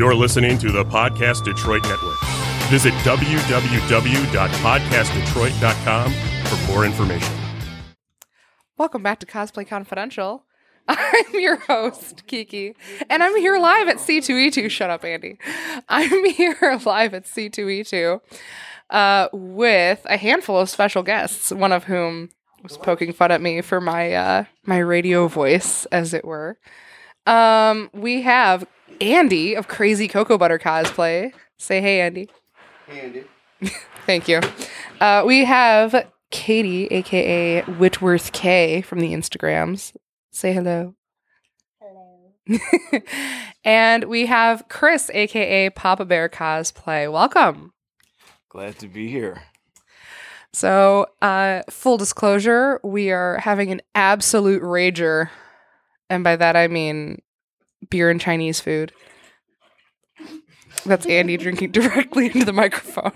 You're listening to the Podcast Detroit Network. Visit www.podcastdetroit.com for more information. Welcome back to Cosplay Confidential. I'm your host, Kiki, and I'm here live at C2E2. Shut up, Andy. I'm here live at C2E2 uh, with a handful of special guests, one of whom was poking fun at me for my uh, my radio voice, as it were. Um, we have Andy of Crazy Cocoa Butter Cosplay. Say hey, Andy. Hey, Andy. Thank you. Uh, we have Katie, aka Whitworth K, from the Instagrams. Say hello. Hello. and we have Chris, aka Papa Bear Cosplay. Welcome. Glad to be here. So, uh, full disclosure, we are having an absolute rager. And by that I mean beer and Chinese food. That's Andy drinking directly into the microphone.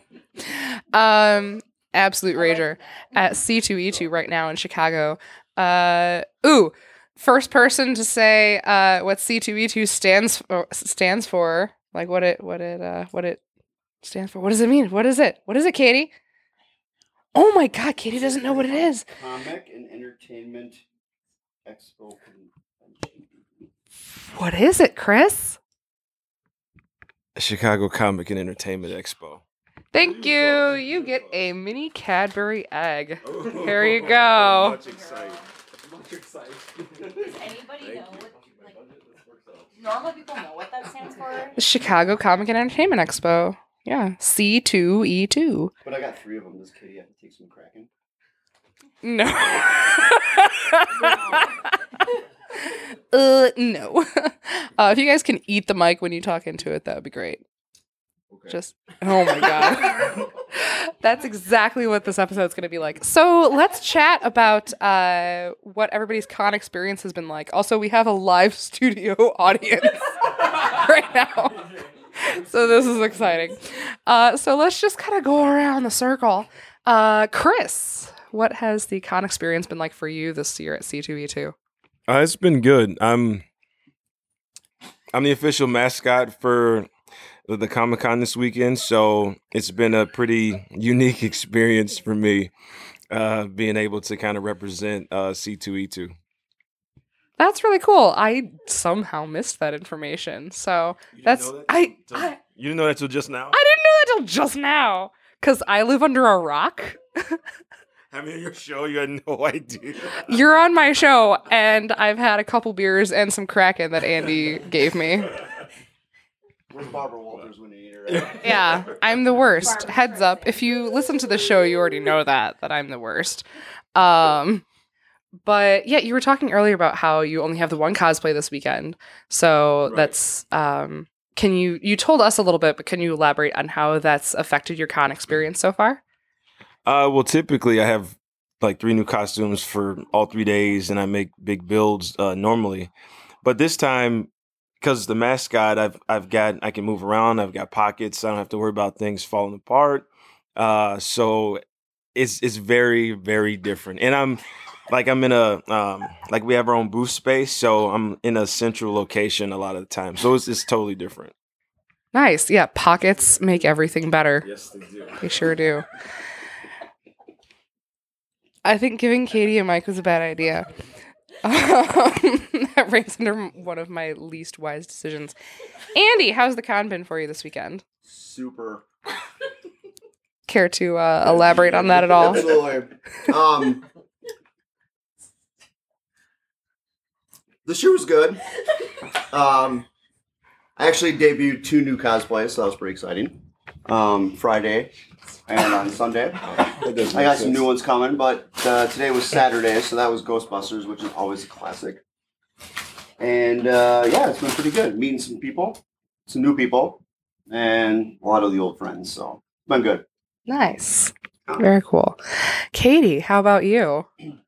Um, absolute rager at C2E2 right now in Chicago. Uh, ooh, first person to say uh, what C2E2 stands for, stands for, like what it what it uh, what it stands for. What does it mean? What is it? What is it, Katie? Oh my God, Katie doesn't know what it is. Comic and Entertainment Expo. What is it, Chris? Chicago Comic and Entertainment Expo. Thank you. You get a mini Cadbury egg. Oh, Here you go. Does anybody know what, like, normal people know what that stands for? The Chicago Comic and Entertainment Expo. Yeah, C2E2. But I got three of them. Does Katie have to take some cracking? No. Uh, no. Uh, if you guys can eat the mic when you talk into it, that would be great. Okay. Just, oh my God. That's exactly what this episode's going to be like. So let's chat about uh, what everybody's con experience has been like. Also, we have a live studio audience right now. So this is exciting. Uh, so let's just kind of go around the circle. Uh, Chris, what has the con experience been like for you this year at C2E2? Uh, it's been good. I'm I'm the official mascot for the Comic Con this weekend, so it's been a pretty unique experience for me, uh, being able to kind of represent uh, C2E2. That's really cool. I somehow missed that information. So that's I, I You didn't know that till just now. I didn't know that till just now because I live under a rock. Having your show, you had no idea. You're on my show, and I've had a couple beers and some Kraken that Andy gave me. Where's Barbara Walters when you need her? Yeah, I'm the worst. Heads up, if you listen to the show, you already know that that I'm the worst. Um, but yeah, you were talking earlier about how you only have the one cosplay this weekend, so Right. that's um. Can you you told us a little bit, but can you elaborate on how that's affected your con experience so far? Uh, well, typically I have like three new costumes for all three days, and I make big builds uh, normally. But this time, because the mascot, I've I've got I can move around. I've got pockets. I don't have to worry about things falling apart. Uh, so it's it's very very different, and I'm like I'm in a um like we have our own booth space, so I'm in a central location a lot of the time. So it's it's totally different. Nice, yeah. Pockets make everything better. Yes, they do. They sure do. I think giving Katie a mic was a bad idea. Um, that ranks under one of my least wise decisions. Andy, how's the con been for you this weekend? Super. Care to uh, elaborate on that at all? Absolutely. Um, the show was good. Um, I actually debuted two new cosplays, so that was pretty exciting. Um, Friday and on Sunday. I got some new ones coming, but uh, today was Saturday, so that was Ghostbusters, which is always a classic. And uh, yeah, it's been pretty good. Meeting some people, some new people, and a lot of the old friends. So it's been good. Nice. Very cool. Katie, how about you?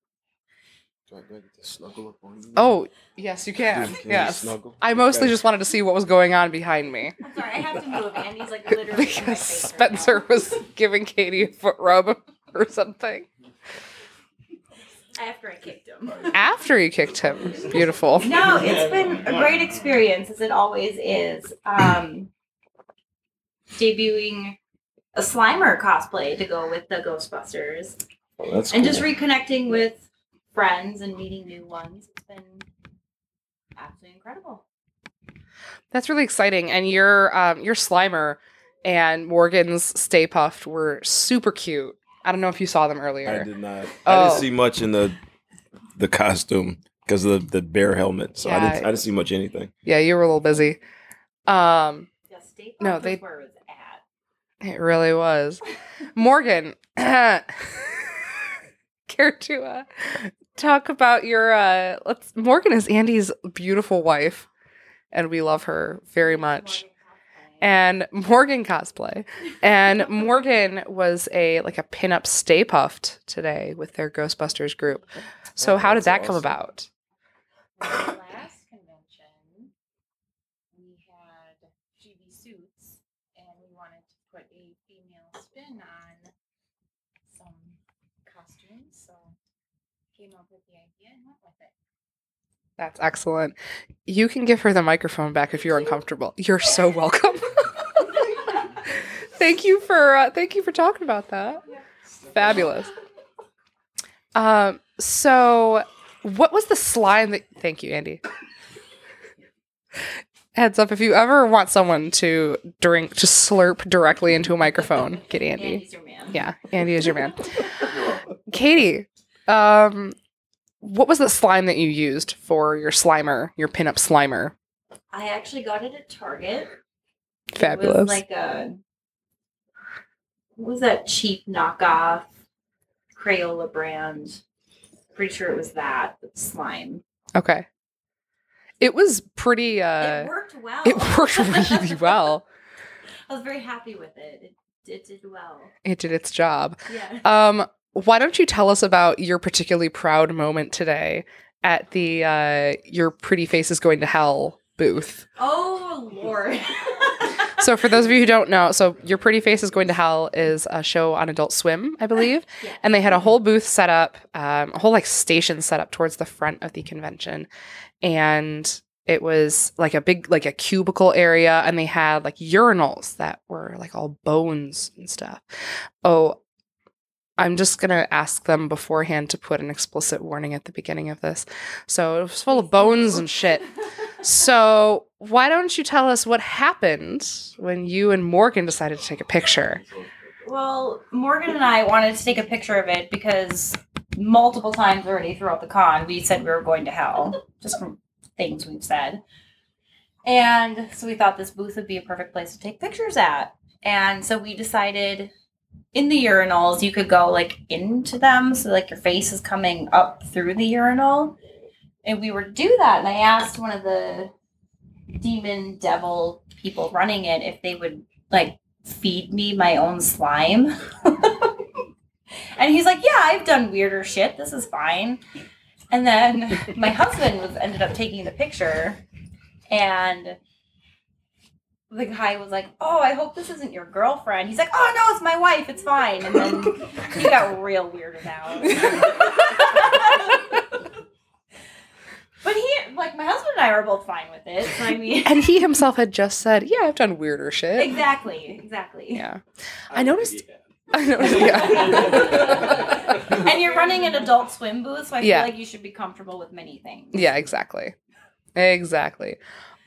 Oh, yes, you can. yes. I mostly just wanted to see what was going on behind me. I'm sorry, I have to move. Andy's like literally in my because face right Spencer was giving Katie a foot rub or something. After I kicked him. After you kicked him. Beautiful. No, it's been a great experience, as it always is. Um, debuting a Slimer cosplay to go with the Ghostbusters, Oh, that's and cool. just reconnecting with friends and meeting new ones. It's been absolutely incredible. That's really exciting. And your um your Slimer and Morgan's Stay Puft were super cute. I don't know if you saw them earlier. I did not. I Oh. didn't see much in the the costume because of the, the bear helmet. So I didn't. I didn't see much anything. Yeah, you were a little busy. Um, Yeah, State No, they- was where it was at. it really was. Morgan, care to uh, talk about your uh let's Morgan is Andy's beautiful wife and we love her very much. and Morgan cosplay. And Morgan was a like a pinup Stay Puft today with their Ghostbusters group. So how did that come about? Well, the last convention, we had GB suits, and we wanted to put a female spin on some costumes, so came up with the idea and went with it. That's excellent. You can give her the microphone back if you're uncomfortable. You're so welcome. thank you for uh, thank you for talking about that. Fabulous. Um so what was the slime that thank you Andy. Heads up if you ever want someone to drink to slurp directly into a microphone, get Andy. Andy's your man. Yeah, Andy is your man. Katie, um, what was the slime that you used for your Slimer, your pinup Slimer? I actually got it at Target. It Fabulous. was like a what was that cheap knockoff Crayola brand? Pretty sure it was that slime. okay. It was pretty. uh it worked well. It worked really well. I was very happy with it. It, it did well. It did its job. Yeah. Um, why don't you tell us about your particularly proud moment today at the uh your pretty face is going to hell booth? Oh Lord. So for those of you who don't know, so Your Pretty Face is Going to Hell is a show on Adult Swim, I believe. Yeah. And they had a whole booth set up, um, a whole like station set up towards the front of the convention. And it was like a big, like a cubicle area. And they had like urinals that were like all bones and stuff. Oh, I'm just going to ask them beforehand to put an explicit warning at the beginning of this. So it was full of bones and shit. So, why don't you tell us what happened when you and Morgan decided to take a picture? Well, Morgan and I wanted to take a picture of it because multiple times already throughout the con we said we were going to hell, just from things we've said. And so we thought this booth would be a perfect place to take pictures at. And so we decided in the urinals you could go like into them so like your face is coming up through the urinal. And we were to do that and I asked one of the demon devil people running it if they would like feed me my own slime. and he's like, "Yeah, I've done weirder shit. This is fine." And then my husband was ended up taking the picture, and the guy was like, "Oh, I hope this isn't your girlfriend." He's like, "Oh no, it's my wife. It's fine." And then he got real weirded out. but he, like, my husband and I were both fine with it. So I mean, And he himself had just said, "Yeah, I've done weirder shit." exactly, exactly. Yeah, I noticed. I noticed. Yeah, and you're running an adult swim booth, so I Yeah. feel like you should be comfortable with many things. yeah, exactly, exactly.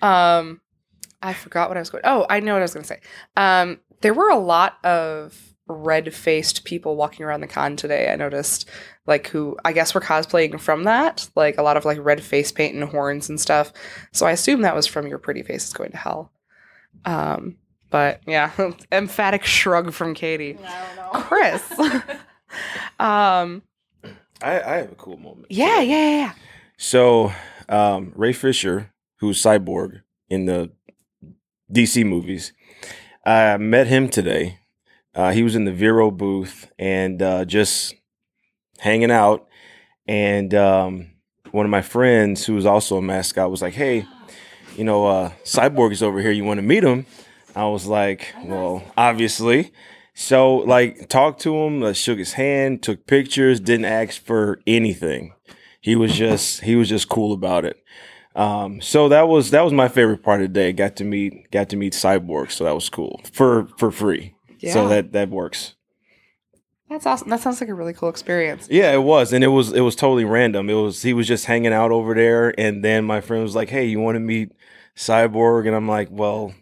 Um, I forgot what I was going. Oh, I know what I was going to say. Um, there were a lot of red-faced people walking around the con today. I noticed, like who I guess were cosplaying from that, like a lot of like red face paint and horns and stuff. So I assume that was from your pretty face is going to hell. Um, but yeah, emphatic shrug from Katie. I don't know. Chris. um, I, I have a cool moment. yeah, yeah, yeah, yeah. So, um, Ray Fisher, who's Cyborg in the DC movies, I met him today. Uh, he was in the Vero booth and uh, just hanging out. And um, one of my friends, who was also a mascot, was like, "Hey, you know, uh, Cyborg is over here. You want to meet him?" I was like, "Well, obviously." So like talked to him, uh, shook his hand, took pictures, didn't ask for anything. He was just he was just cool about it. Um, so that was that was my favorite part of the day. Got to meet got to meet Cyborg, so that was cool for for free. So that that works. That's awesome. That sounds like a really cool experience. Yeah, it was, and it was it was totally random. It was he was just hanging out over there, and then my friend was like, "Hey, you want to meet Cyborg?" And I'm like, "Well,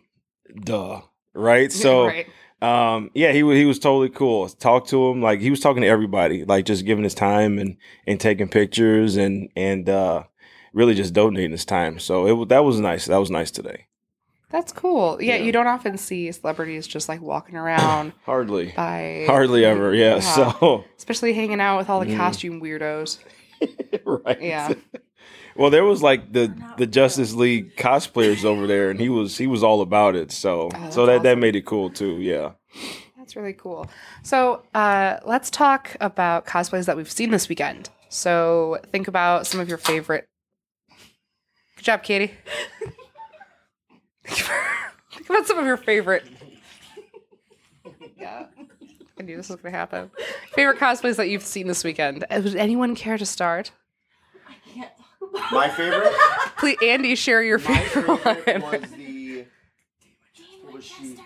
duh, right?" So, right. um, yeah, he wa- he was totally cool. Talked to him like he was talking to everybody, like just giving his time and and taking pictures and and uh, really just donating his time. So it that was nice. That was nice today. That's cool. Yeah, Yeah. you don't often see celebrities just like walking around Hardly, by hardly ever. Yeah. Yeah. So especially hanging out with all the Mm. costume weirdos. right. Yeah. Well, there was like the the Justice League cosplayers over there, and he was he was all about it. So that's so that that made it cool too. Yeah. That's really cool. So uh, let's talk about cosplays that we've seen this weekend. So think about some of your favorite. Good job, Katie. think about some of your favorite. Yeah. I knew this was going to happen. Favorite cosplays that you've seen this weekend. Uh, Would anyone care to start? I can't talk about My favorite. Please, Andy, share your My favorite, favorite one. was the. What was she?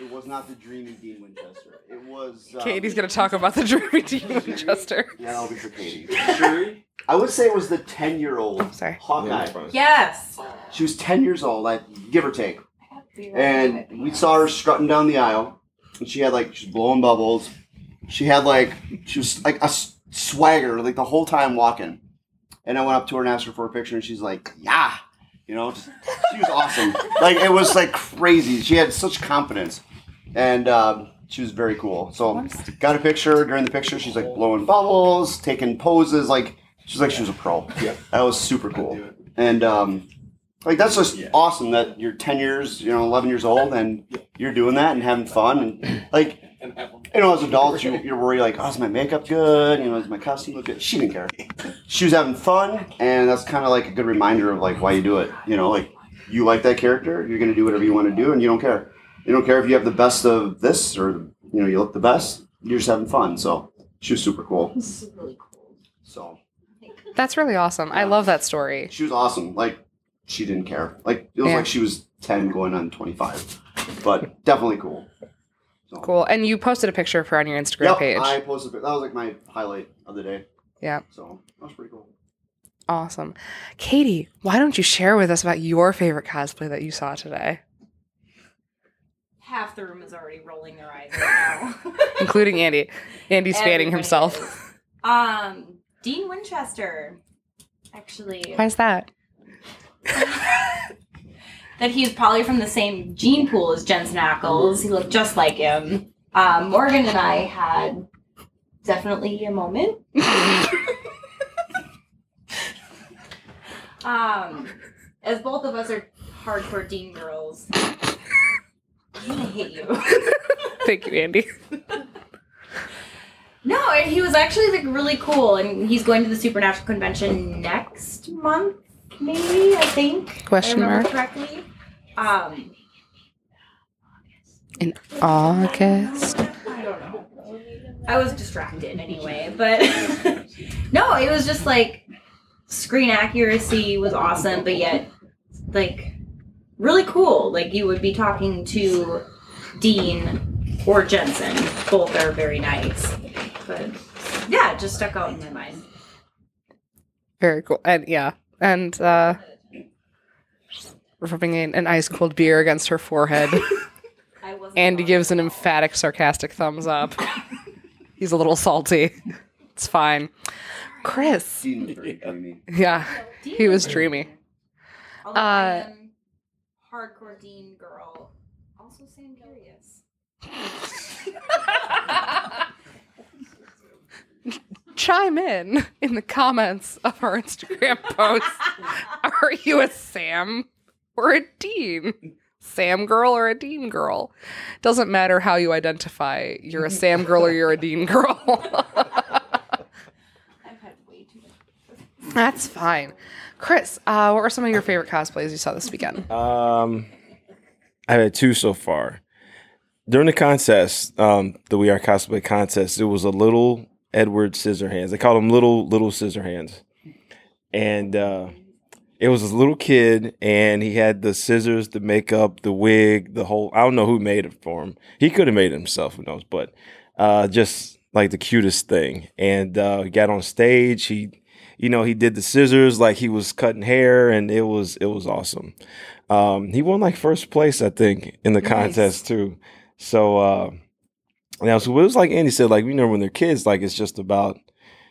It was not the dreamy Dean Winchester. It was. Um, Katie's going to talk about the Dreamy Dean Winchester. Yeah, that'll be for Katie. I would say it was the ten-year-old sorry. Hawkeye. Yes. She was ten years old, like give or take. and we saw her strutting down the aisle, and she had like she was blowing bubbles. She had like she was like a s- swagger like the whole time walking. And I went up to her and asked her for a picture, and she's like, "Yeah," you know, just, she was awesome. Like it was like crazy. She had such confidence, and um, she was very cool. So got a picture. During the picture, she's like blowing bubbles, taking poses. Like she's like she was a pro. Yeah, that was super cool. And um, like that's just awesome that you're 10 years, you know, 11 years old, and you're doing that and having fun. And like, you know, as adults, you, you're worried like, oh, is my makeup good? You know, is my costume look good? She didn't care. She was having fun, and that's kind of like a good reminder of like why you do it. You know, like you like that character, you're gonna do whatever you want to do, and you don't care. You don't care if you have the best of this or you know you look the best. You're just having fun. So she was super cool. So That's really awesome. I love that story. she was awesome. Like she didn't care. Like it was Yeah. like she was ten going on twenty five. But definitely cool. So, Cool. And you posted a picture of her on your Instagram Yep, page. I posted. That was like my highlight of the day. Yeah. So that was pretty cool. Awesome. Katie, why don't you share with us about your favorite cosplay that you saw today, Half the room is already rolling their eyes right now. including Andy? Andy's fanning himself. is. Um, Dean Winchester. Actually, Why is that? that he's probably from the same gene pool as Jensen Ackles. He looked just like him. Um, Morgan and I had definitely a moment. um, as both of us are hardcore Dean girls, I'm gonna hit you. Thank you, Andy. No, and he was actually like really cool, and he's going to the Supernatural Convention next month, maybe I think. Question I mark. correctly. Um, In August. I don't know. I was distracted anyway, but no, it was just like screen accuracy was awesome, but yet like really cool. Like you would be talking to Dean or Jensen. Both are very nice. But yeah, it just stuck out in my mind. Very cool. And yeah. And uh rubbing an, an ice cold beer against her forehead. I wasn't Andy gives an emphatic, sarcastic thumbs up. He's a little salty. It's fine. Chris. Dean was very dreamy. Yeah. He was dreamy. cool. Although I Uh, hardcore Dean girl. Also Sam Curious. Chime in in the comments of our Instagram post. Are you a Sam or a Dean? Sam girl or a Dean girl? Doesn't matter how you identify. You're a Sam girl or you're a Dean girl. I've had way too much. That's fine. Chris, uh, what were some of your favorite cosplays you saw this weekend? Um, I've had two so far. during the contest, um, the We Are Cosplay contest, it was a little Edward Scissorhands. They called him Little Little Scissorhands, and uh, it was this little kid, and he had the scissors, the makeup, the wig, the whole. I don't know who made it for him. He could have made it himself, who knows? But uh, just like the cutest thing, and uh, he got on stage. He, you know, he did the scissors like he was cutting hair, and it was it was awesome. Um, he won like first place, I think, in the Nice. contest too. So uh, now, so it was like Andy said, like you know, when they're kids, like it's just about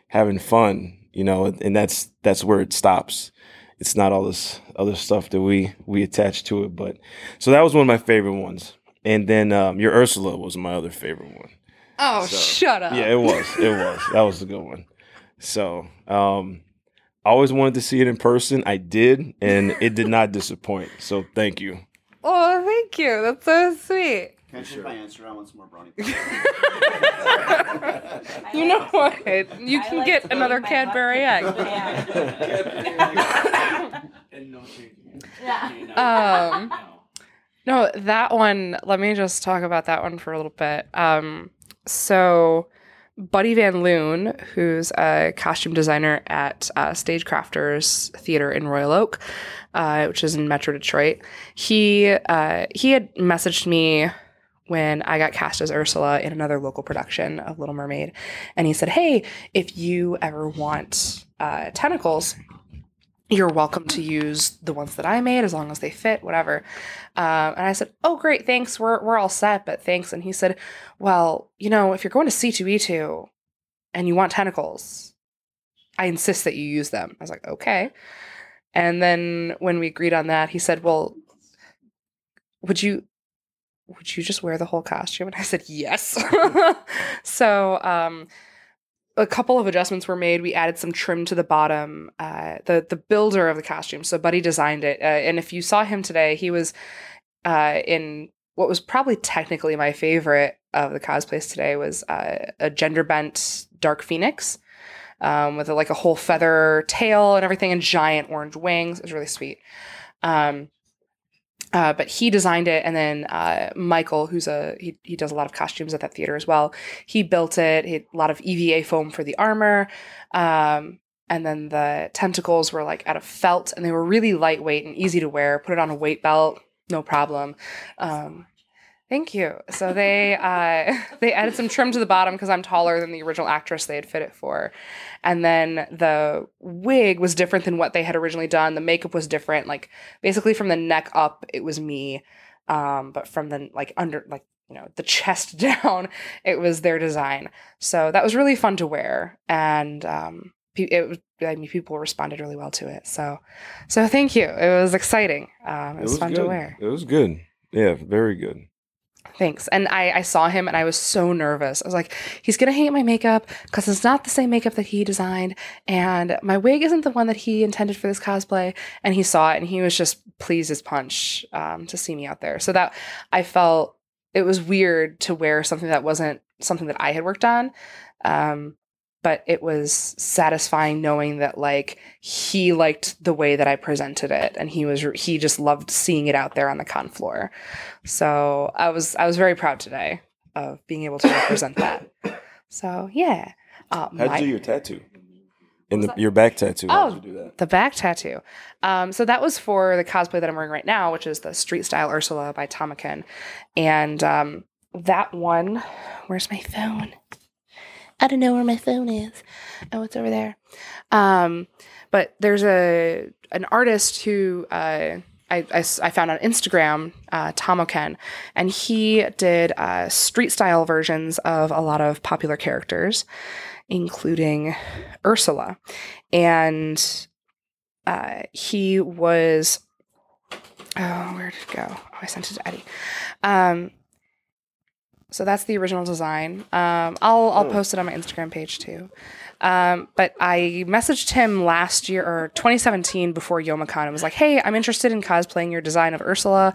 having fun, you know, and that's that's where it stops. It's not all this other stuff that we we attach to it. But so that was one of my favorite ones. And then um, your Ursula was my other favorite one. Oh, So, shut up. Yeah, it was. It was. That was a good one. So, um, I always wanted to see it in person. I did, and it did not disappoint. So, thank you. Oh, thank you. That's so sweet. Can I check my answer. I want some more brownie. You know what? You I can like get another Cadbury butt egg. in the hand. Um, no, that one. Let me just talk about that one for a little bit. Um, so, Buddy Van Loon, who's a costume designer at uh, Stagecrafters Theater in Royal Oak, uh, which is in Metro Detroit, he uh, he had messaged me when I got cast as Ursula in another local production of Little Mermaid, and he said, "Hey, if you ever want uh, tentacles." you're welcome to use the ones that I made as long as they fit, whatever. Um, and I said, oh, great, thanks. We're, we're all set, but thanks. And he said, well, you know, if you're going to C2E2 and you want tentacles, I insist that you use them. I was like, okay. And then when we agreed on that, he said, well, would you would you just wear the whole costume? And I said, yes. so um, a couple of adjustments were made. We added some trim to the bottom. Uh, the the builder of the costume, so Buddy designed it. Uh, and if you saw him today, he was uh, in what was probably technically my favorite of the cosplays today was uh, a gender bent dark phoenix um, with a, like a whole feather tail and everything, and giant orange wings. It was really sweet. Um, uh, but he designed it, and then uh, Michael, who's a he, he does a lot of costumes at that theater as well. He built it. He a lot of EVA foam for the armor, um, and then the tentacles were like out of felt, and they were really lightweight and easy to wear. Put it on a weight belt, no problem. Um, thank you. So they uh, they added some trim to the bottom because I'm taller than the original actress they had fit it for, and then the wig was different than what they had originally done. The makeup was different. Like basically from the neck up, it was me, um, but from the like under like you know the chest down, it was their design. So that was really fun to wear, and um, it. I mean, people responded really well to it. So, so thank you. It was exciting. Um, it, was, fun good. to wear. It was good. Yeah, very good. Thanks. And I, I saw him and I was so nervous. I was like, he's going to hate my makeup because it's not the same makeup that he designed. And my wig isn't the one that he intended for this cosplay. And he saw it and he was just pleased as punch um, to see me out there. So that I felt it was weird to wear something that wasn't something that I had worked on. Um, but it was satisfying knowing that like he liked the way that I presented it and he was he just loved seeing it out there on the con floor. So I was I was very proud today of being able to represent that. So yeah, uh, How'd my- you do your tattoo? In the, your back tattoo. Oh. you do that? the back tattoo. Um, so that was for the cosplay that I'm wearing right now, which is the Street Style Ursula by Tomakin. And um, that one, where's my phone? I don't know where my phone is. Oh, it's over there. Um, but there's a an artist who uh, i i found on Instagram, uh, Tomoken, and he did uh, street style versions of a lot of popular characters, including Ursula. And uh, he was oh where did it go oh i sent it to eddie um, so that's the original design um, i'll i'll Oh. post it on my instagram page too Um, but I messaged him last year or 2017 before Youmacon and was like, "Hey, I'm interested in cosplaying your design of Ursula.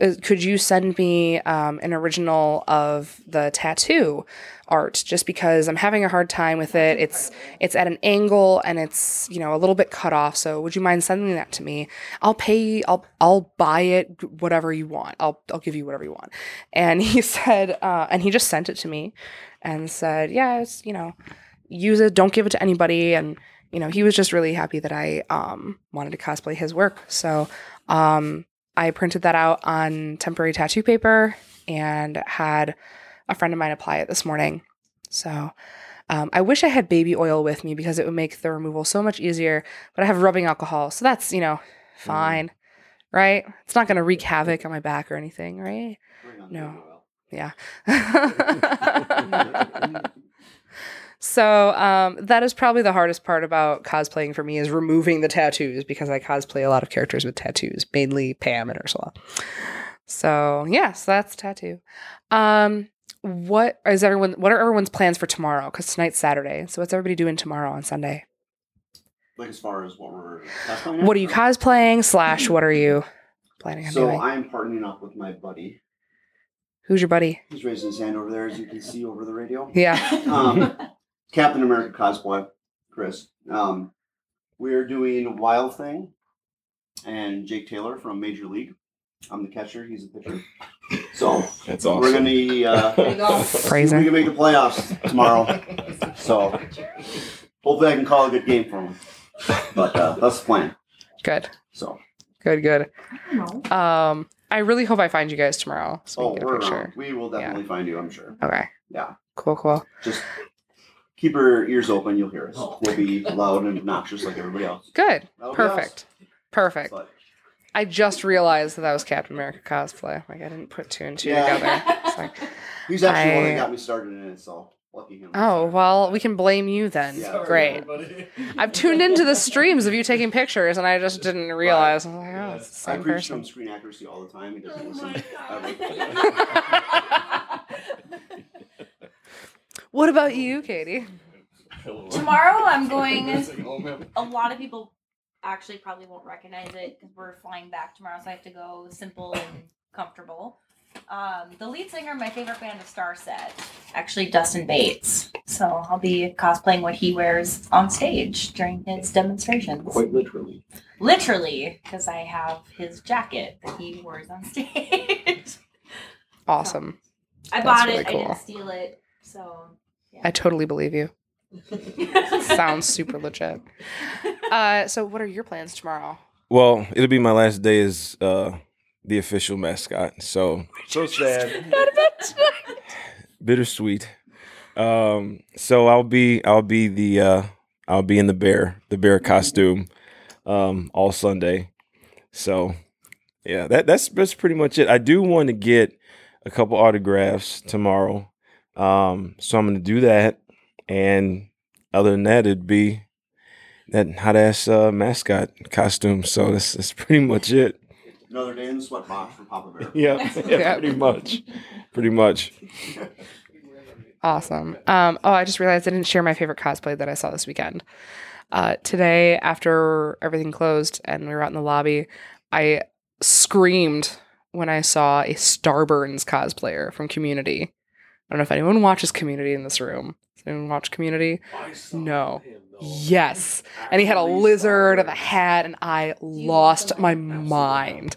Uh, Could you send me um, an original of the tattoo art? Just because I'm having a hard time with it. It's it's at an angle and it's you know a little bit cut off. So would you mind sending that to me? I'll pay. I'll I'll buy it. Whatever you want. I'll I'll give you whatever you want." And he said, uh, and he just sent it to me and said, "Yeah, it's you know." Use it don't give it to anybody. And you know he was just really happy that i um, wanted to cosplay his work. So um, i printed that out on temporary tattoo paper and had a friend of mine apply it this morning. So um, i wish i had baby oil with me because it would make the removal so much easier but i have rubbing alcohol. So that's you know fine right? It's not going to wreak havoc on my back or anything right? No. yeah. so um, that is probably the hardest part about cosplaying for me is removing the tattoos because I cosplay a lot of characters with tattoos, mainly Pam and Ursula. So yes, yeah, so that's tattoo. Um, what is everyone? What are everyone's plans for tomorrow? Because tonight's Saturday. So what's everybody doing tomorrow on Sunday? Like as far as what we're cosplaying What are you cosplaying? Slash, what are you planning on So doing? I'm partnering up with my buddy. Who's your buddy? He's raising his hand over there, as you can see over the radio. Yeah. Um, Captain America cosplay, Chris. Um, we're doing Wild Thing and Jake Taylor from Major League. I'm the catcher. He's the pitcher. So That's awesome. we're gonna uh, see if Fraser. we can make the playoffs tomorrow. So hopefully I can call a good game for him. But uh, that's the plan. Good. So Good. Good. Um, I really hope I find you guys tomorrow so oh, we, we're get a around. picture. We will definitely find you. I'm sure. Okay. Yeah. Cool. Cool. Just keep your ears open. You'll hear us. Oh. We'll be loud and obnoxious like everybody else. Good. That'll. Perfect. Perfect. But I just realized that that was Captain America cosplay. Like I didn't put two and two Yeah. together. It's like, he's actually the one that got me started in it. So lucky him. oh well, we can blame you then. Yeah. Great. I've tuned into the streams of you taking pictures, and I just didn't realize. I was like, oh, it's the same I preach person. from screen accuracy all the time. He doesn't Oh listen. what about you, Katie? Tomorrow I'm going. A lot of people actually probably won't recognize it because we're flying back tomorrow, so I have to go simple and comfortable. Um, the lead singer of my favorite band is Starset, actually Dustin Bates. So I'll be cosplaying what he wears on stage during his demonstrations. Quite literally. Literally, because I have his jacket that he wears on stage. Awesome. I That's bought really it. I didn't steal it. So I totally believe you. Sounds super legit. Uh, so what are your plans tomorrow? Well, it'll be my last day as uh, the official mascot. So so sad, bittersweet. Um, so I'll be I'll be the uh, I'll be in the bear the bear costume um, all Sunday. So yeah, that that's that's pretty much it. I do want to get a couple autographs tomorrow. Um, so I'm gonna do that, and other than that, it'd be that hot ass uh, mascot costume. So that's that's pretty much it. Another day in the sweat box for Papa Bear. Yeah, yeah, Yeah. pretty much, pretty much. Awesome. Um, oh, I just realized I didn't share my favorite cosplay that I saw this weekend. Uh, today, after everything closed and we were out in the lobby, I screamed when I saw a Starburns cosplayer from Community. I don't know if anyone watches Community in this room. Does anyone watch Community? No. Yes. And he had a lizard and a hat, and I lost my mind.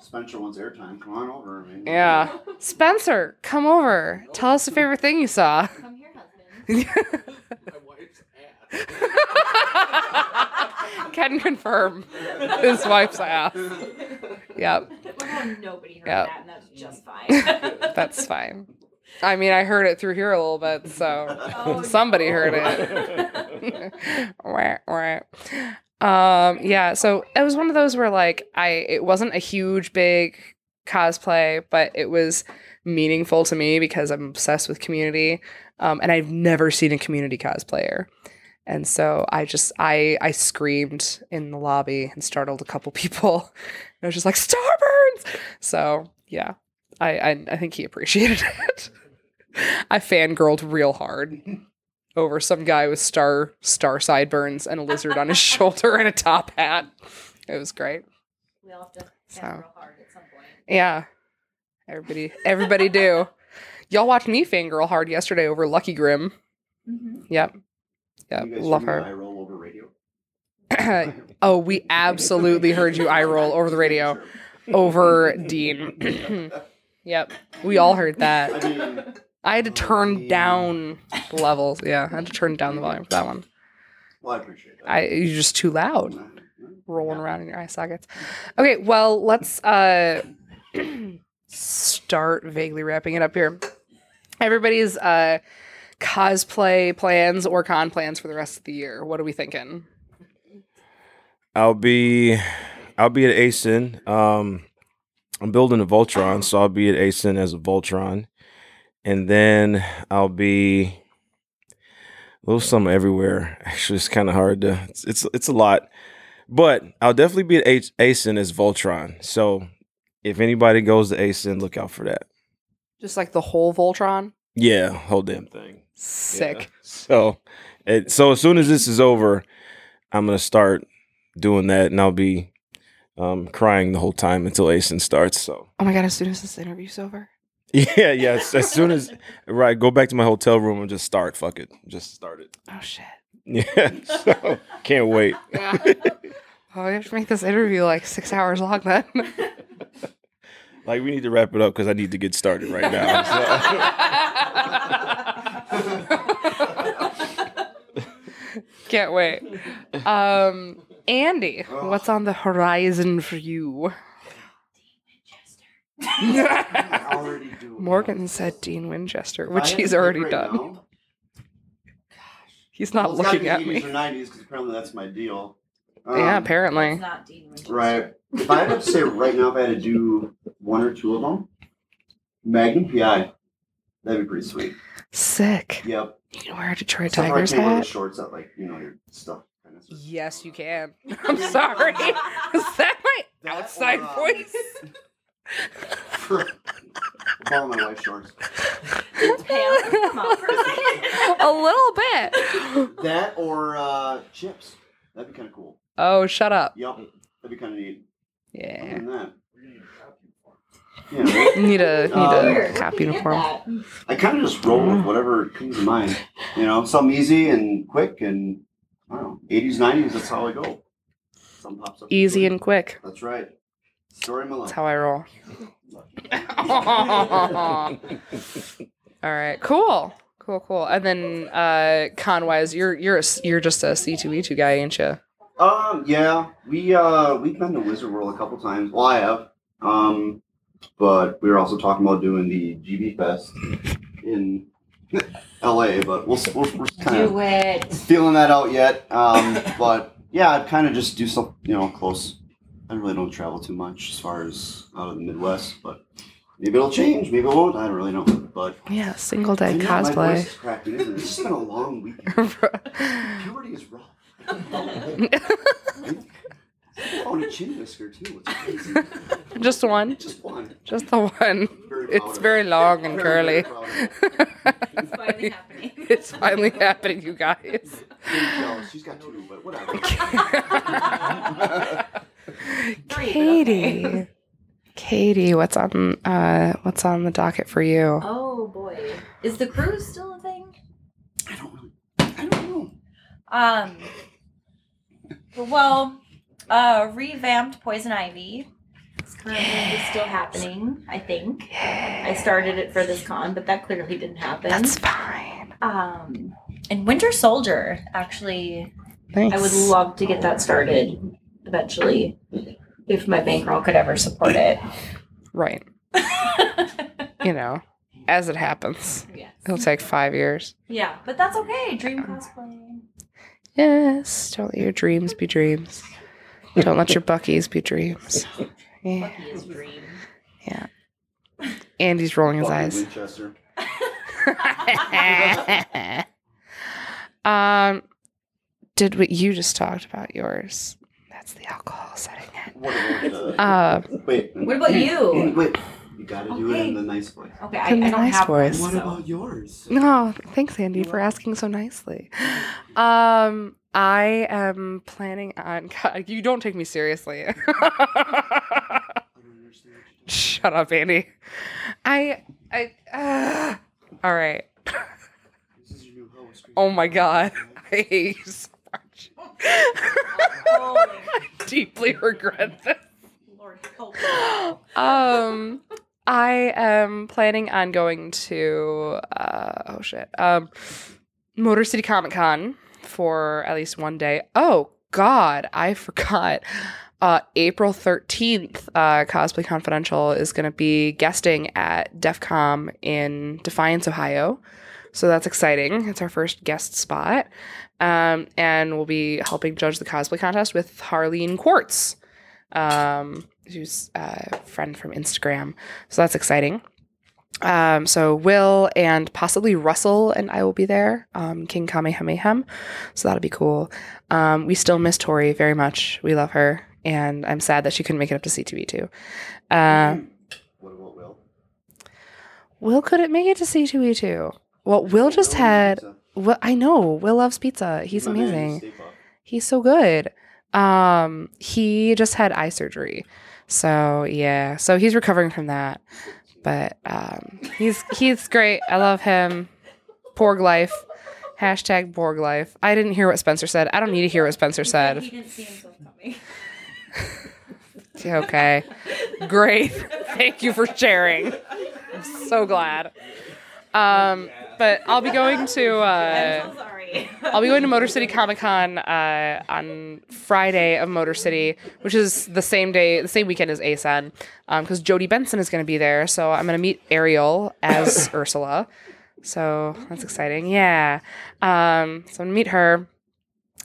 Spencer wants airtime. Come on over. Man. Yeah. Spencer, come over. Tell us the favorite thing you saw. Come here, husband. My wife's ass. Can confirm his wife's ass. Yep, nobody heard Yep. that, and that's just fine. that's fine. I mean, I heard it through here a little bit, so Oh, somebody no. heard it. Wah, wah. um, yeah. So it was one of those where like I it wasn't a huge big cosplay, but it was meaningful to me because I'm obsessed with community, um, and I've never seen a community cosplayer. And so I just I I screamed in the lobby and startled a couple people. And I was just like Starburns. So yeah, I I, I think he appreciated it. I fangirled real hard. over some guy with star star sideburns and a lizard on his shoulder and a top hat. It was great. We all have to So. fangirl hard at some point. Yeah. Everybody everybody do. Y'all watched me fangirl hard yesterday over Lucky Grim. Mm-hmm. Yep. Yep. Love her. eye roll over radio. oh, we absolutely heard you eye roll over the radio over Dean. yep. We all heard that. I mean, I had to turn down the levels. Yeah, I had to turn down the volume for that one. well, I appreciate that. I you're just too loud rolling around in your eye sockets. Okay, well, let's uh start vaguely wrapping it up here. Everybody's uh cosplay plans or con plans for the rest of the year. What are we thinking? I'll be I'll be at ACEN. Um I'm building a Voltron, so I'll be at ACEN as a Voltron. And then I'll be a little something everywhere. Actually, it's kind of hard to it's, it's it's a lot. But I'll definitely be at H- ACEN as Voltron. So if anybody goes to ACEN, look out for that. Just like the whole Voltron? Yeah, whole damn thing. Sick. Yeah. So, it, so as soon as this is over, I'm gonna start doing that, and I'll be um, crying the whole time until ACEN starts. So, Oh my god, as soon as this interview's over. Yeah, yes. As soon as right, go back to my hotel room and just start. Fuck it, just start it. Oh shit. Yeah. So can't wait. Yeah. oh, we have to make this interview like six hours long then. Like we need to wrap it up because I need to get started right now. Can't wait. Um, Andy, what's on the horizon for you? I already do. Morgan said Dean Winchester, which he's already right done. now, He's not well, it's gotta looking be at 80s me. or 90s because apparently that's my deal. yeah, Um, apparently. Not Dean Winchester. Right. If I had to say right now, if I had to do one or two of them, Magnum PI. That'd be pretty sweet. Sick. Yep. You can wear a Detroit Except for I Tigers can't wear the hat. shorts that like you know your stuff kind of. Yes, you can. I'm sorry. Is that my That outside or, uh, voice? Borrow my wife's shorts. Pam, come out for a second. a little bit. That or uh, CHiPs. That'd be kind of cool. Oh, shut up. Yep. That'd be kind of neat. Other Yeah. than that. Yeah, right? Need a need Uh, a Weird. Where'd cap uniform. I kind of just roll with whatever comes to mind. You know, something easy and quick and I don't know, 80s, 90s. That's how I go. Something pops up. Easy and quick. That's right. Story of my life. That's how I roll. All right, cool, cool, cool. And then uh, Conwise, you're you're a, you're just a C two E two guy, ain't you? Um, yeah, we uh we've been to Wizard World a couple times. Well, I have. Um, but we were also talking about doing the GB Fest in LA, but we'll we're, we're kind of feeling that out yet. Um, but yeah, I'd kind of just do some, you know, close. I really don't travel too much as far as out of the Midwest, but maybe it'll change. Maybe it won't. I don't really know. But Yeah, single day And yeah, My voice cosplay. is cracking, isn't it? It's just been a long week. Puberty is rough. Oh, and a chin whisker too. It's crazy. just one, Just one. just the one. Very It's very long and Very, very curly. proud of it. It's finally happening. It's finally happening, you guys. Pretty. She's got two, but whatever. Three, but Katie, okay. Katie, what's on uh what's on the docket for you? Oh boy. Is the cruise still a thing? I don't really. I don't know. Um well, uh revamped Poison Ivy is currently still happening, I think. I started it for this con, but that clearly didn't happen. That's fine. um and Winter Soldier, actually Thanks. I would love to get that started eventually. If my bankroll could ever support it. Right. You know, as it happens. yes. It'll take five years. Yeah, but that's okay. Dream cosplay. Yes. Don't let your dreams be dreams. Don't let your Buckies be dreams. Yeah. Lucky is dream. Andy's rolling his Fucking eyes. Um, did what you just talked about yours? That's the alcohol setting it. What about, uh, Uh, wait. What about you? Wait. You gotta do it Okay. in the nice voice. Okay, I, I In the don't nice have one, voice. What so- about yours? No, thanks, Andy, for asking so nicely. Um, I am planning on. God, you don't take me seriously. I don't understand what Shut up, Andy. I, I. Uh, all right. doing. This is your new host. Oh my god, I hate you so much. Holy I deeply regret this. Lord, help me. um i am planning on going to uh oh shit um motor city comic con for at least one day oh god i forgot uh april 13th uh cosplay confidential is going to be guesting at defcom in defiance ohio so that's exciting it's our first guest spot um and we'll be helping judge the cosplay contest with harleen quartz um, who's a friend from Instagram. So that's exciting. Um, so Will and possibly Russell and I will be there. Um, King Kamehameha. So that'll be cool. Um, we still miss Tori very much. We love her, and I'm sad that she couldn't make it up to C2E2. Uh, What about Will? Will couldn't make it to C2E2. Well, Will just had. Well, I know Will loves pizza. He's My amazing. He's so good. Um, he just had eye surgery. So yeah. So he's recovering from that. But um he's he's great. I love him. Borg life. Hashtag Borg life. I didn't hear what Spencer said. I don't need to hear what Spencer He said. didn't see himself coming. Okay. Great. Thank you for sharing. I'm so glad. Um, but I'll be going to uh so sorry. I'll be going to Motor City Comic Con uh, on Friday of Motor City, which is the same day, the same weekend as ACEN, because Jodi Benson is going to be there. So I'm going to meet Ariel as Ursula. So that's exciting. Yeah. Um, so I'm going to meet her.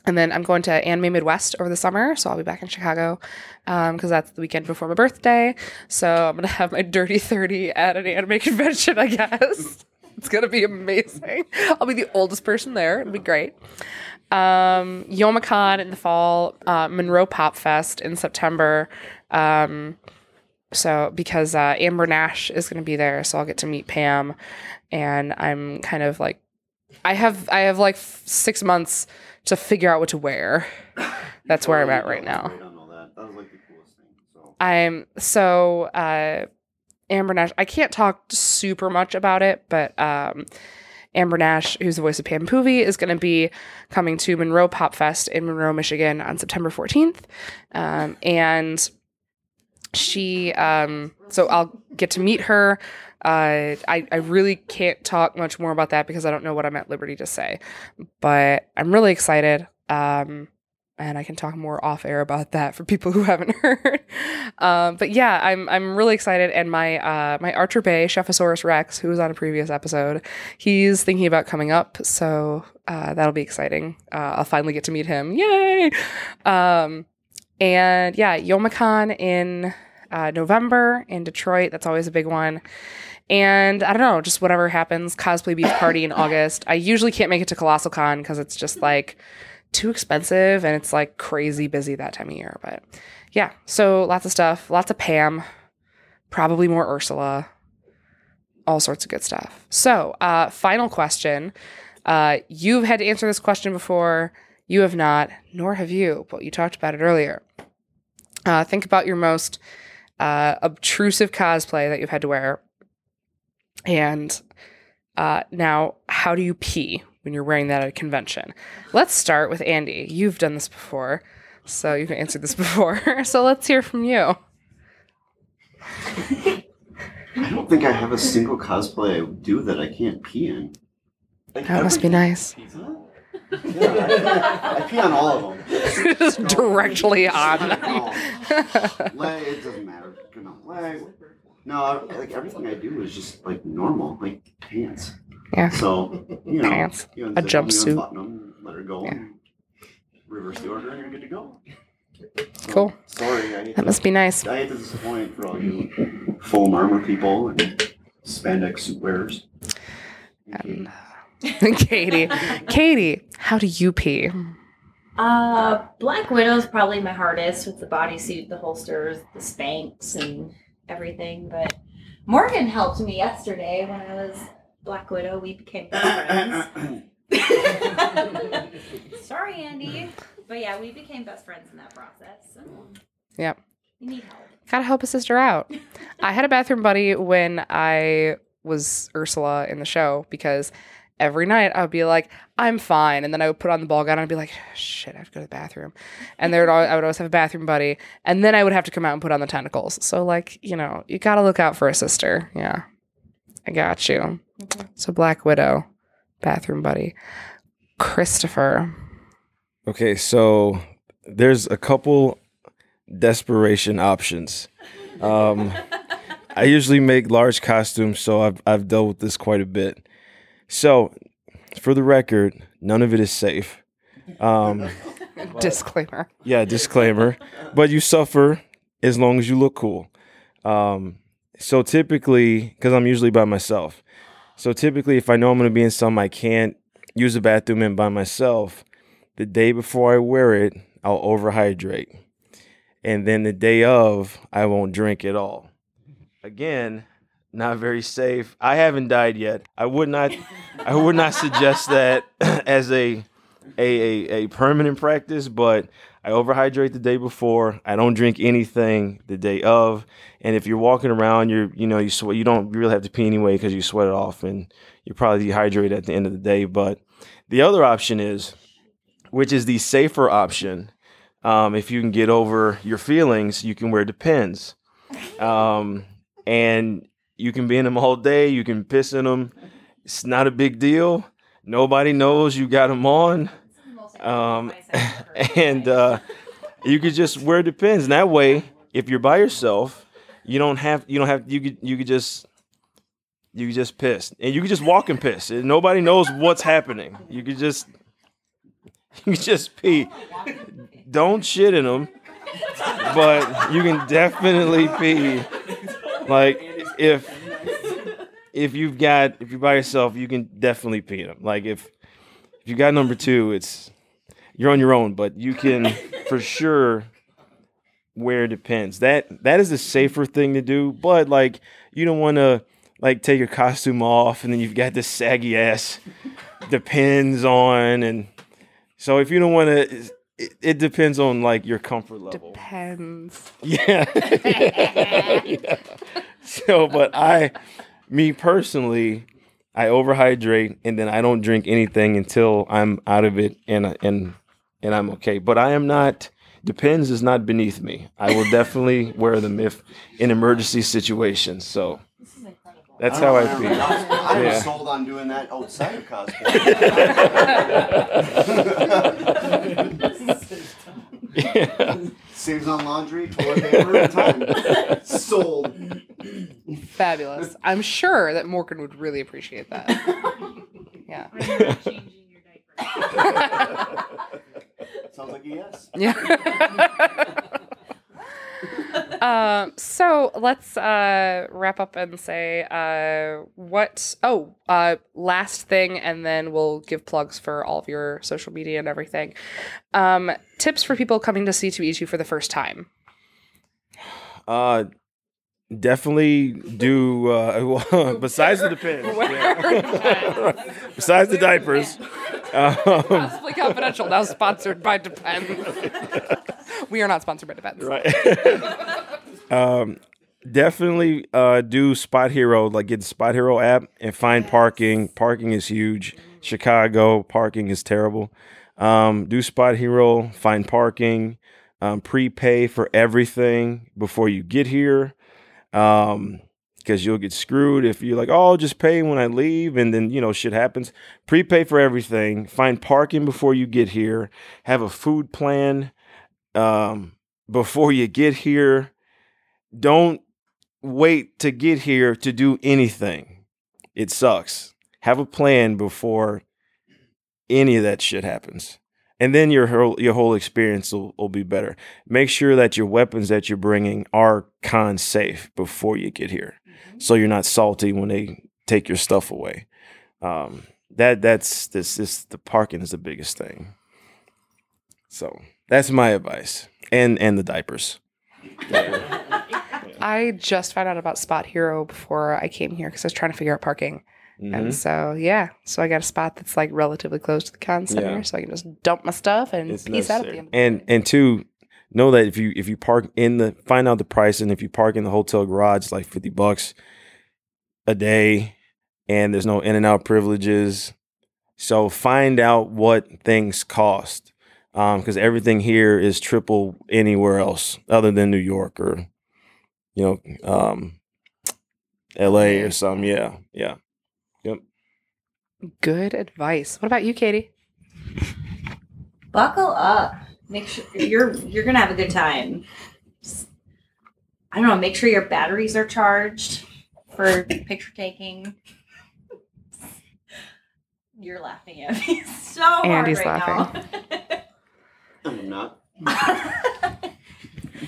And then I'm going to Anime Midwest over the summer. So I'll be back in Chicago because that's the weekend before my birthday. So I'm going to have my dirty 30 at an anime convention, I guess. It's gonna be amazing. I'll be the oldest person there. It'll be great. Um, Youmacon in the fall, uh, Monroe Pop Fest in September. Um, so because uh, Amber Nash is gonna be there, so I'll get to meet Pam, and I'm kind of like, I have I have like f- six months to figure out what to wear. That's where I'm at right now. Great on all that. That was like the coolest thing. So I'm so uh Amber Nash. I can't talk super much about it, but um Amber Nash, who's the voice of Pam Poovey, is going to be coming to Monroe Pop Fest in Monroe, Michigan on September 14th. Um, and she, um, so I'll get to meet her. Uh, I, I really can't talk much more about that because I don't know what I'm at liberty to say, but I'm really excited. Um, and I can talk more off air about that for people who haven't heard. Um, but yeah, I'm I'm really excited. And my uh, my Archer Bay Chephosaurus Rex, who was on a previous episode, he's thinking about coming up, so uh, that'll be exciting. Uh, I'll finally get to meet him. Yay! Um, and yeah, Youmacon in uh, November in Detroit. That's always a big one. And I don't know, just whatever happens. Cosplay Beach Party in August. I usually can't make it to Colossal Con because it's just like too expensive and it's like crazy busy that time of year. But yeah, so lots of stuff, lots of Pam, probably more Ursula, all sorts of good stuff. So, uh, final question. Uh, you've had to answer this question before. You have not, nor have you, but you talked about it earlier. Uh, think about your most uh, obtrusive cosplay that you've had to wear. And uh, now, how do you pee when you're wearing that at a convention? Let's start with Andy. You've done this before, so you've answered this before. so let's hear from you. I don't think I have a single cosplay I do that I can't pee in. Like That must be nice. Yeah, I, I pee on all of them. Just directly on. No. leg, it doesn't matter. No, like everything I do is just like normal, like pants. Yeah. So you know, Pants. you A unzip them, you jumpsuit. them, let her go, Yeah. reverse the order, and you're good to go. So, Cool. Sorry, I hate That to, must be nice. I hate to disappoint for all you foam armor people and spandex suit wearers. And Katie, Katie, how do you pee? Uh, Black Widow is probably my hardest with the bodysuit, the holsters, the Spanx, and everything. But Morgan helped me yesterday when I was Black Widow. We became best uh, uh, uh, friends. Sorry, Andy. But yeah, we became best friends in that process. So Yep. you need help. Gotta help a sister out. I had a bathroom buddy when I was Ursula in the show because every night I would be like, I'm fine. And then I would put on the ball gown and I'd be like, shit, I have to go to the bathroom. And there would al- I would always have a bathroom buddy. And then I would have to come out and put on the tentacles. So, like, you know, you gotta look out for a sister. Yeah. I got you. So, Black Widow, bathroom buddy. Christopher. Okay, so there's a couple desperation options. Um, I usually make large costumes, so I've I've dealt with this quite a bit. So, for the record, none of it is safe. Um, Disclaimer. yeah, disclaimer. But you suffer as long as you look cool. Um, so typically, because I'm usually by myself, so typically, if I know I'm going to be in some I can't use the bathroom in by myself, the day before I wear it, I'll overhydrate, and then the day of, I won't drink at all. Again, not very safe. I haven't died yet. I would not. I would not suggest that as a a, a, a permanent practice, but I overhydrate the day before. I don't drink anything the day of. And if you're walking around, you're you know you sweat. You don't really have to pee anyway because you sweat it off, and you're probably dehydrated at the end of the day. But the other option is, which is the safer option, um, if you can get over your feelings, you can wear Depends, um, and you can be in them all day. You can piss in them. It's not a big deal. Nobody knows you got them on um, and uh, you could just wear depends. And that way, if you're by yourself, you don't have you don't have you could you could just you could just piss and you could just walk and piss and nobody knows what's happening. You could just you could just pee. Don't shit in them, but you can definitely pee. Like if if you've got if you're by yourself, you can definitely pee in them. Like if if you got number two, it's you're on your own, but you can for sure wear depends. That that is a safer thing to do, but like you don't want to like take your costume off and then you've got this saggy ass depends on and so if you don't want to it, it depends on like your comfort level. Depends. Yeah. Yeah. So, but I, me personally, I overhydrate and then I don't drink anything until I'm out of it and and and I'm okay. But I am not. Depends is not beneath me. I will definitely wear them if in emergency situations. So that's how I feel. I was Yeah. sold on doing that outside of cosplay. Yeah. Saves on laundry, toilet paper, and time. Sold. Fabulous. I'm sure that Morgan would really appreciate that. Yeah. Sounds like a yes. Yeah. um, so let's uh, wrap up and say uh, what. Oh, uh, last thing, and then we'll give plugs for all of your social media and everything. Um, tips for people coming to C2E2 for the first time. Definitely do. Uh, besides the depends, yeah. besides the diapers. Um, Possibly confidential. Now sponsored by Depends. we are not sponsored by Depends. right. um, definitely uh, do Spot Hero. Like get the Spot Hero app and find parking. Parking is huge. Chicago parking is terrible. Um, do Spot Hero. Find parking. Um, prepay for everything before you get here. Um, because you'll get screwed if you're like, oh, just pay when I leave, and then you know shit happens. Prepay for everything. Find parking before you get here. Have a food plan um, before you get here. Don't wait to get here to do anything. It sucks. Have a plan before any of that shit happens. And then your whole, your whole experience will, will be better. Make sure that your weapons that you're bringing are con safe before you get here, so you're not salty when they take your stuff away. Um, that that's this this the parking is the biggest thing. So that's my advice, and and the diapers. I just found out about Spot Hero before I came here because I was trying to figure out parking. Mhm. And so, yeah. So I got a spot that's like relatively close to the con center. Yeah. So I can just dump my stuff and It's peace out at the end. The And day. and two, know that if you if you park in the find out the price and if you park in the hotel garage, it's like fifty bucks a day, and there's no in and out privileges. So find out what things cost, because everything here is triple anywhere else other than New York or, you know, um, L.A. or something. Yeah, yeah. Good advice. What about you, Katie? Buckle up. Make sure you're you're gonna have a good time. I don't know. Make sure your batteries are charged for picture taking. You're laughing at me so hard Andy's right I'm not.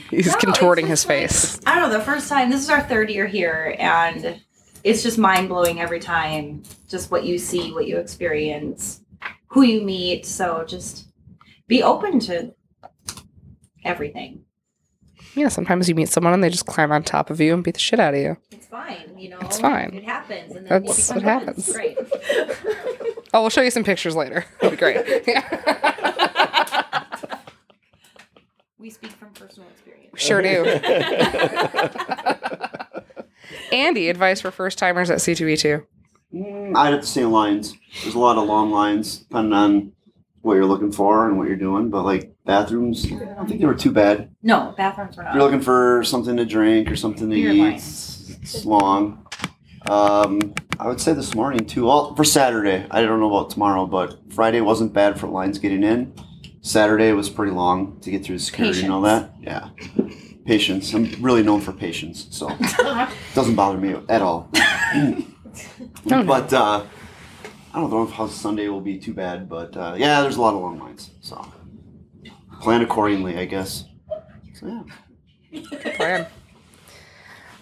He's No, contorting his like- face. I don't know. The first time, this is our third year here, and it's just mind blowing every time. Just what you see, what you experience, who you meet. So just be open to everything. Yeah, sometimes you meet someone and they just climb on top of you and beat the shit out of you. It's fine, you know. It's fine. It happens, and then That's what happens. friends. Great. Oh, we'll show you some pictures later. It'll be great. Yeah. we speak from personal experience. sure do. Andy, advice for first timers at C2E2. Mm, I'd have to say lines. There's a lot of long lines, depending on what you're looking for and what you're doing. But like bathrooms, I don't think they were too bad. No, bathrooms were If not. you're looking for something to drink or something to Beer eat, lines. it's, it's long. Um, I would say this morning too. Well, for Saturday, I don't know about tomorrow, but Friday wasn't bad for lines getting in. Saturday was pretty long to get through security and all that. Yeah, patience. I'm really known for patience, so it doesn't bother me at all. But uh, I don't know if how Sunday will be too bad, but uh, yeah, there's a lot of long lines, so plan accordingly, I guess. So yeah. plan.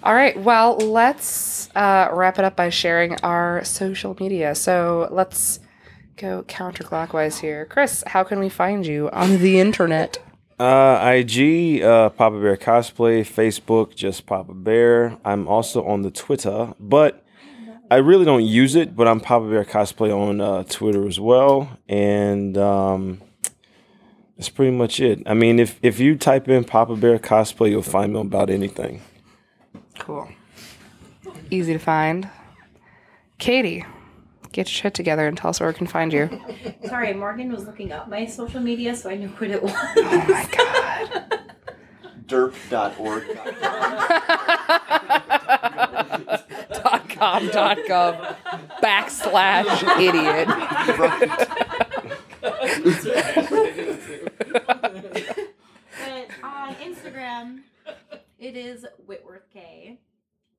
All right. Well, let's uh, wrap it up by sharing our social media. So let's go counterclockwise here. Chris, how can we find you on the internet? Uh, IG, uh, Papa Bear Cosplay, Facebook, just Papa Bear. I'm also on the Twitter, but I really don't use it, but I'm Papa Bear Cosplay on uh, Twitter as well. And um, that's pretty much it. I mean, if, if you type in Papa Bear Cosplay, you'll find me about anything. Cool. Easy to find. Katie, get your shit together and tell us where we can find you. Sorry, Morgan was looking up my social media, so I knew what it was. Oh my god. derp.org. dot com dot gov backslash idiot. but on Instagram, it is Whitworth K,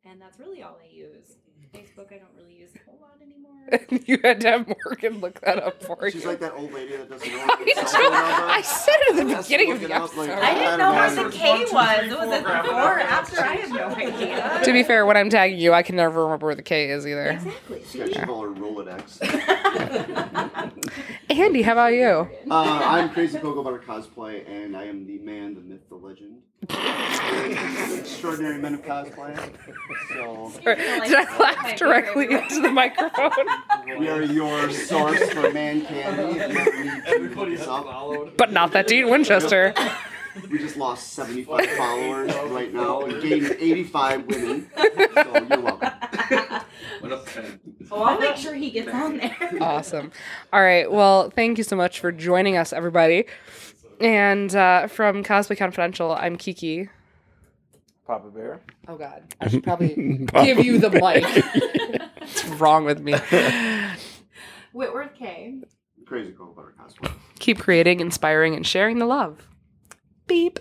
and that's really all I use. Facebook, I don't really use a whole lot anymore. you had to have Morgan look that up for She's you. She's like that old lady that doesn't know I, what know. cell phone number. I said it at the beginning of the looking up like- episode. I didn't know Passwords, what the K was. It was a before or after. I have no idea. to be fair, when I'm tagging you, I can never remember where the K is either. Exactly. See? Yeah, she call her Rolodex. Andy, how about you? Uh, I'm Crazy Cocoa Butter Cosplay, and I am the man, the myth, the legend. Extraordinary men of cosplay. So, Did I laugh directly into the microphone? we are your source for man candy. If you ever need to look us up. but not that Dean Winchester. We just lost 75 followers right now and gained 85 women. So you're welcome. Oh, I'll make sure he gets on there. Awesome. All right. Well, thank you so much for joining us, everybody. And uh, from Cosplay Confidential, I'm Kiki. Papa Bear? Oh God, I should probably give you the mic. What's wrong with me? Whitworth K. Crazy Cocoa Butter Cosplay. Keep creating, inspiring, and sharing the love. Beep.